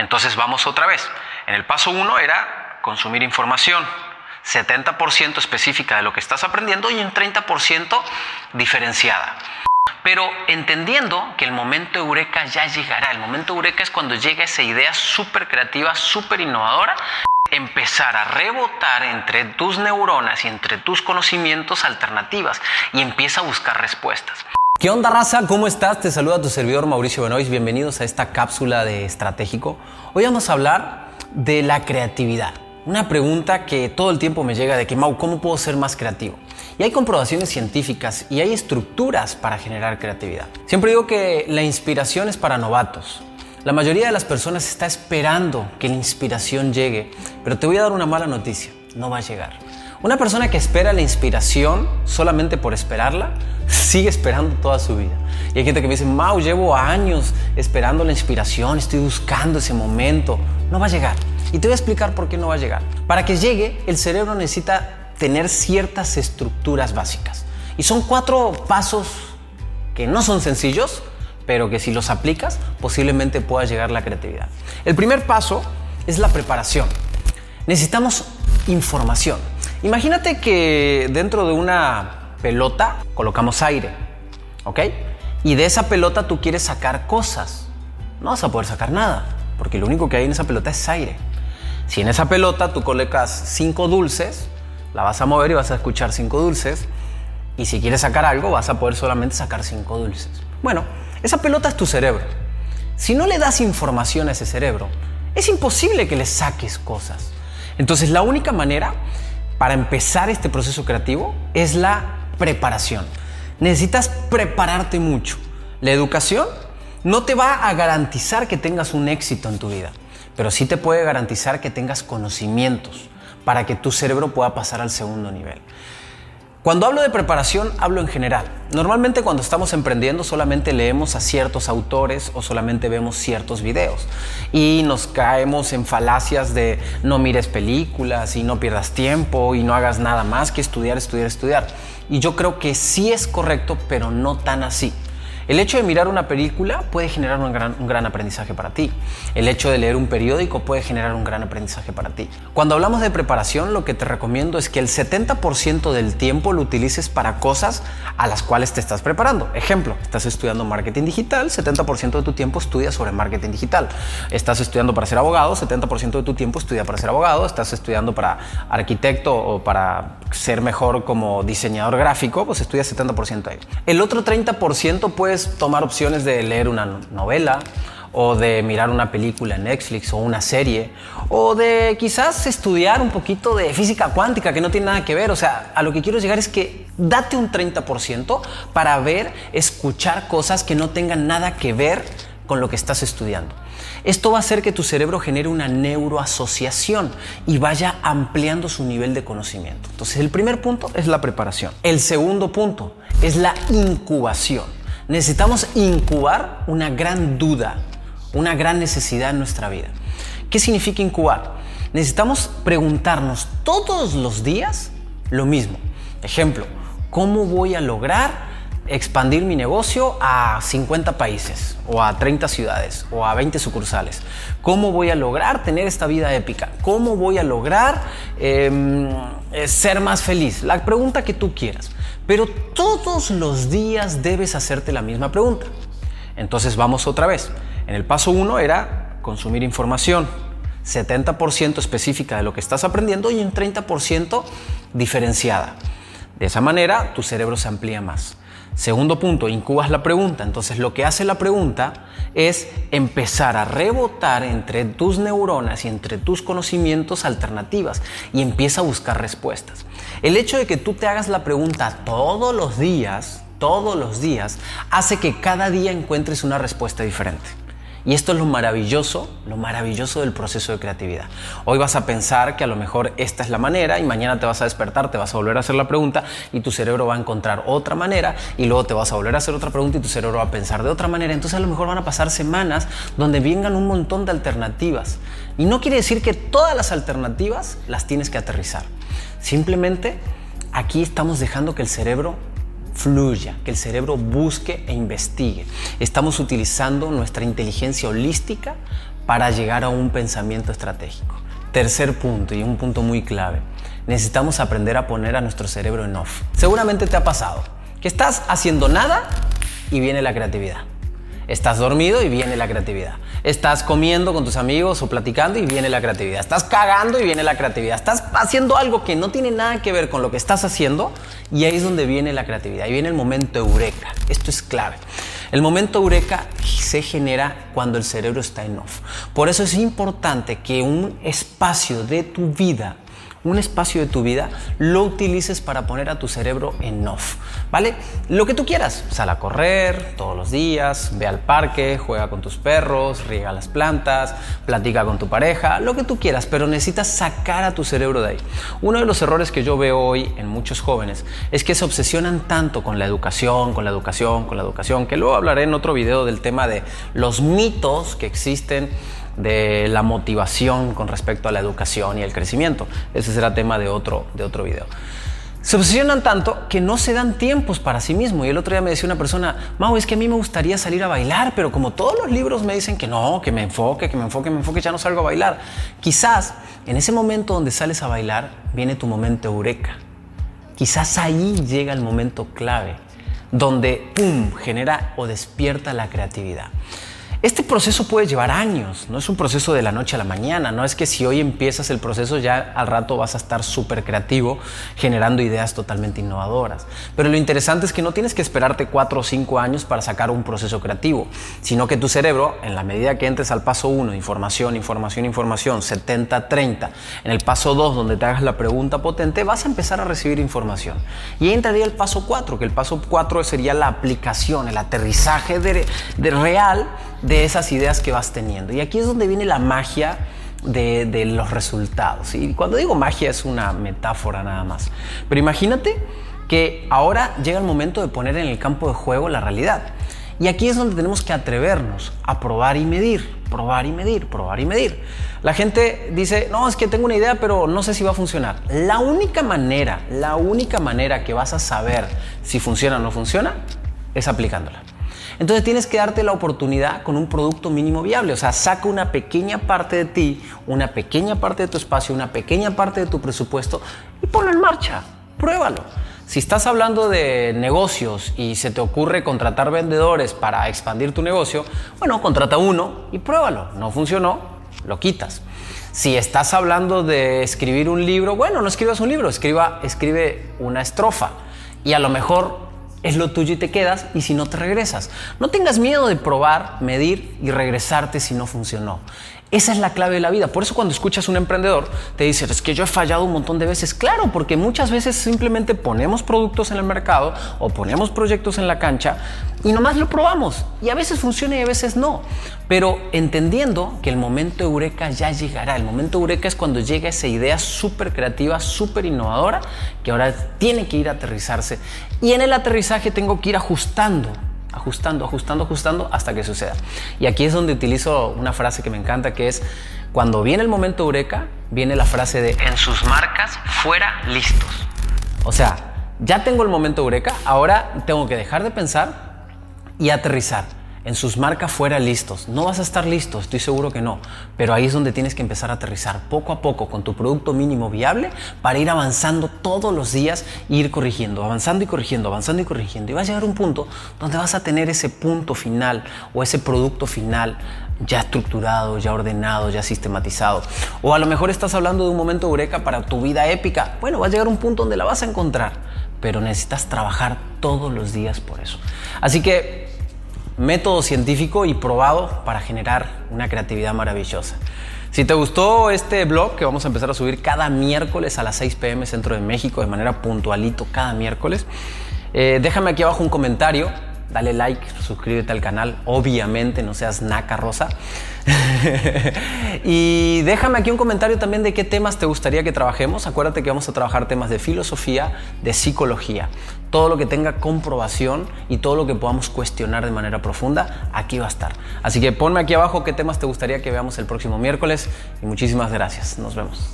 Entonces vamos otra vez. En el paso 1 era consumir información. 70% específica de lo que estás aprendiendo y un 30% diferenciada. Pero entendiendo que el momento eureka ya llegará. El momento eureka es cuando llega esa idea súper creativa, súper innovadora empezar a rebotar entre tus neuronas y entre tus conocimientos alternativas y empieza a buscar respuestas. ¿Qué onda raza? ¿Cómo estás? Te saluda tu servidor Mauricio Benois. Bienvenidos a esta cápsula de estratégico. Hoy vamos a hablar de la creatividad. Una pregunta que todo el tiempo me llega de que, Mau, ¿cómo puedo ser más creativo? Y hay comprobaciones científicas y hay estructuras para generar creatividad. Siempre digo que la inspiración es para novatos. La mayoría de las personas está esperando que la inspiración llegue, pero te voy a dar una mala noticia, no va a llegar. Una persona que espera la inspiración solamente por esperarla, sigue esperando toda su vida. Y hay gente que me dice, Mau, llevo años esperando la inspiración, estoy buscando ese momento. No va a llegar. Y te voy a explicar por qué no va a llegar. Para que llegue, el cerebro necesita tener ciertas estructuras básicas. Y son cuatro pasos que no son sencillos, pero que si los aplicas, posiblemente pueda llegar la creatividad. El primer paso es la preparación. Necesitamos información. Imagínate que dentro de una pelota colocamos aire, ¿ok? Y de esa pelota tú quieres sacar cosas. No vas a poder sacar nada, porque lo único que hay en esa pelota es aire. Si en esa pelota tú colocas cinco dulces, la vas a mover y vas a escuchar cinco dulces. Y si quieres sacar algo, vas a poder solamente sacar cinco dulces. Bueno, esa pelota es tu cerebro. Si no le das información a ese cerebro, es imposible que le saques cosas. Entonces la única manera para empezar este proceso creativo es la preparación. Necesitas prepararte mucho. La educación no te va a garantizar que tengas un éxito en tu vida, pero sí te puede garantizar que tengas conocimientos para que tu cerebro pueda pasar al segundo nivel. Cuando hablo de preparación, hablo en general. Normalmente cuando estamos emprendiendo solamente leemos a ciertos autores o solamente vemos ciertos videos y nos caemos en falacias de no mires películas y no pierdas tiempo y no hagas nada más que estudiar, estudiar, estudiar. Y yo creo que sí es correcto, pero no tan así. El hecho de mirar una película puede generar un gran, aprendizaje para ti. El hecho de leer un periódico puede generar un gran aprendizaje para ti. Cuando hablamos de preparación, lo que te recomiendo es que el 70% del tiempo lo utilices para cosas a las cuales te estás preparando. Ejemplo, estás estudiando marketing digital, 70% de tu tiempo estudia sobre marketing digital. Estás estudiando para ser abogado, 70% de tu tiempo estudia para ser abogado. Estás estudiando para arquitecto o para ser mejor como diseñador gráfico, pues estudia 70% ahí. El otro 30% puedes tomar opciones de leer una novela o de mirar una película en Netflix o una serie o de quizás estudiar un poquito de física cuántica que no tiene nada que ver. O sea, a lo que quiero llegar es que date un 30% para ver, escuchar cosas que no tengan nada que ver con lo que estás estudiando. Esto va a hacer que tu cerebro genere una neuroasociación y vaya ampliando su nivel de conocimiento. Entonces, el primer punto es la preparación. El segundo punto es la incubación necesitamos incubar una gran duda, una gran necesidad en nuestra vida. ¿Qué significa incubar? Necesitamos preguntarnos todos los días lo mismo. Ejemplo, ¿cómo voy a lograr expandir mi negocio a 50 países o a 30 ciudades o a 20 sucursales? ¿Cómo voy a lograr tener esta vida épica? ¿Cómo voy a lograr em, eh, ser más feliz? La pregunta que tú quieras. Pero todos los días debes hacerte la misma pregunta. Entonces vamos otra vez. En el paso 1 era consumir información. 70% específica de lo que estás aprendiendo y un 30% diferenciada. De esa manera tu cerebro se amplía más. Segundo punto, incubas la pregunta. Entonces lo que hace la pregunta es empezar a rebotar entre tus neuronas y entre tus conocimientos alternativas y empieza a buscar respuestas. El hecho de que tú te hagas la pregunta todos los días, todos los días, hace que cada día encuentres una respuesta diferente. Y esto es lo maravilloso, lo maravilloso del proceso de creatividad. Hoy vas a pensar que a lo mejor esta es la manera y mañana te vas a despertar, te vas a volver a hacer la pregunta y tu cerebro va a encontrar otra manera y luego te vas a volver a hacer otra pregunta y tu cerebro va a pensar de otra manera. Entonces a lo mejor van a pasar semanas donde vengan un montón de alternativas. Y no quiere decir que todas las alternativas las tienes que aterrizar. Simplemente aquí estamos dejando que el cerebro fluya, que el cerebro busque e investigue. Estamos utilizando nuestra inteligencia holística para llegar a un pensamiento estratégico. Tercer punto y un punto muy clave. Necesitamos aprender a poner a nuestro cerebro en off. Seguramente te ha pasado que estás haciendo nada y viene la creatividad. Estás dormido y viene la creatividad. Estás comiendo con tus amigos o platicando y viene la creatividad. Estás cagando y viene la creatividad. Estás haciendo algo que no tiene nada que ver con lo que estás haciendo y ahí es donde viene la creatividad. Ahí viene el momento eureka. Esto es clave. El momento eureka se genera cuando el cerebro está en off. Por eso es importante que un espacio de tu vida un espacio de tu vida, lo utilices para poner a tu cerebro en off, ¿vale? Lo que tú quieras, sal a correr todos los días, ve al parque, juega con tus perros, riega las plantas, platica con tu pareja, lo que tú quieras, pero necesitas sacar a tu cerebro de ahí. Uno de los errores que yo veo hoy en muchos jóvenes es que se obsesionan tanto con la educación, con la educación, con la educación, que luego hablaré en otro video del tema de los mitos que existen de la motivación con respecto a la educación y el crecimiento. Ese será tema de otro, de otro video. Se obsesionan tanto que no se dan tiempos para sí mismo. Y el otro día me decía una persona, Mau, es que a mí me gustaría salir a bailar, pero como todos los libros me dicen que no, que me enfoque, que me enfoque, que me enfoque, ya no salgo a bailar. Quizás en ese momento donde sales a bailar viene tu momento eureka. Quizás ahí llega el momento clave, donde, ¡pum!, genera o despierta la creatividad. Este proceso puede llevar años, no es un proceso de la noche a la mañana, no es que si hoy empiezas el proceso ya al rato vas a estar súper creativo generando ideas totalmente innovadoras. Pero lo interesante es que no tienes que esperarte cuatro o cinco años para sacar un proceso creativo, sino que tu cerebro, en la medida que entres al paso 1, información, información, información, 70-30, en el paso 2, donde te hagas la pregunta potente, vas a empezar a recibir información. Y entraría el paso 4, que el paso 4 sería la aplicación, el aterrizaje de real de esas ideas que vas teniendo. Y aquí es donde viene la magia de, los resultados. Y cuando digo magia es una metáfora nada más. Pero imagínate que ahora llega el momento de poner en el campo de juego la realidad. Y aquí es donde tenemos que atrevernos a probar y medir, probar y medir, probar y medir. La gente dice, no, es que tengo una idea, pero no sé si va a funcionar. La única manera, la única manera que vas a saber si funciona o no funciona es aplicándola. Entonces tienes que darte la oportunidad con un producto mínimo viable. O sea, saca una pequeña parte de ti, una pequeña parte de tu espacio, una pequeña parte de tu presupuesto y ponlo en marcha. Pruébalo. Si estás hablando de negocios y se te ocurre contratar vendedores para expandir tu negocio, bueno, contrata uno y pruébalo. No funcionó, lo quitas. Si estás hablando de escribir un libro, bueno, no escribas un libro, escriba, escribe una estrofa y a lo mejor es lo tuyo y te quedas y si no te regresas. No tengas miedo de probar, medir y regresarte si no funcionó. Esa es la clave de la vida. Por eso cuando escuchas a un emprendedor te dice, es que yo he fallado un montón de veces. Claro, porque muchas veces simplemente ponemos productos en el mercado o ponemos proyectos en la cancha y nomás lo probamos. Y a veces funciona y a veces no. Pero entendiendo que el momento eureka ya llegará. El momento eureka es cuando llega esa idea súper creativa, súper innovadora, que ahora tiene que ir a aterrizarse. Y en el aterrizaje tengo que ir ajustando ajustando, ajustando, ajustando hasta que suceda. Y aquí es donde utilizo una frase que me encanta, que es, cuando viene el momento eureka, viene la frase de, en sus marcas, fuera listos. O sea, ya tengo el momento eureka, ahora tengo que dejar de pensar y aterrizar en sus marcas fuera listos. No vas a estar listo, estoy seguro que no, pero ahí es donde tienes que empezar a aterrizar poco a poco con tu producto mínimo viable para ir avanzando todos los días e ir corrigiendo, avanzando y corrigiendo, avanzando y corrigiendo. Y vas a llegar a un punto donde vas a tener ese punto final o ese producto final ya estructurado, ya ordenado, ya sistematizado. O a lo mejor estás hablando de un momento eureka para tu vida épica. Bueno, vas a llegar a un punto donde la vas a encontrar, pero necesitas trabajar todos los días por eso. Así que método científico y probado para generar una creatividad maravillosa. Si te gustó este blog que vamos a empezar a subir cada miércoles a las 6 pm centro de México de manera puntualito cada miércoles, eh, déjame aquí abajo un comentario dale like, suscríbete al canal, obviamente no seas naca rosa. y déjame aquí un comentario también de qué temas te gustaría que trabajemos. Acuérdate que vamos a trabajar temas de filosofía, de psicología. Todo lo que tenga comprobación y todo lo que podamos cuestionar de manera profunda, aquí va a estar. Así que ponme aquí abajo qué temas te gustaría que veamos el próximo miércoles y muchísimas gracias. Nos vemos.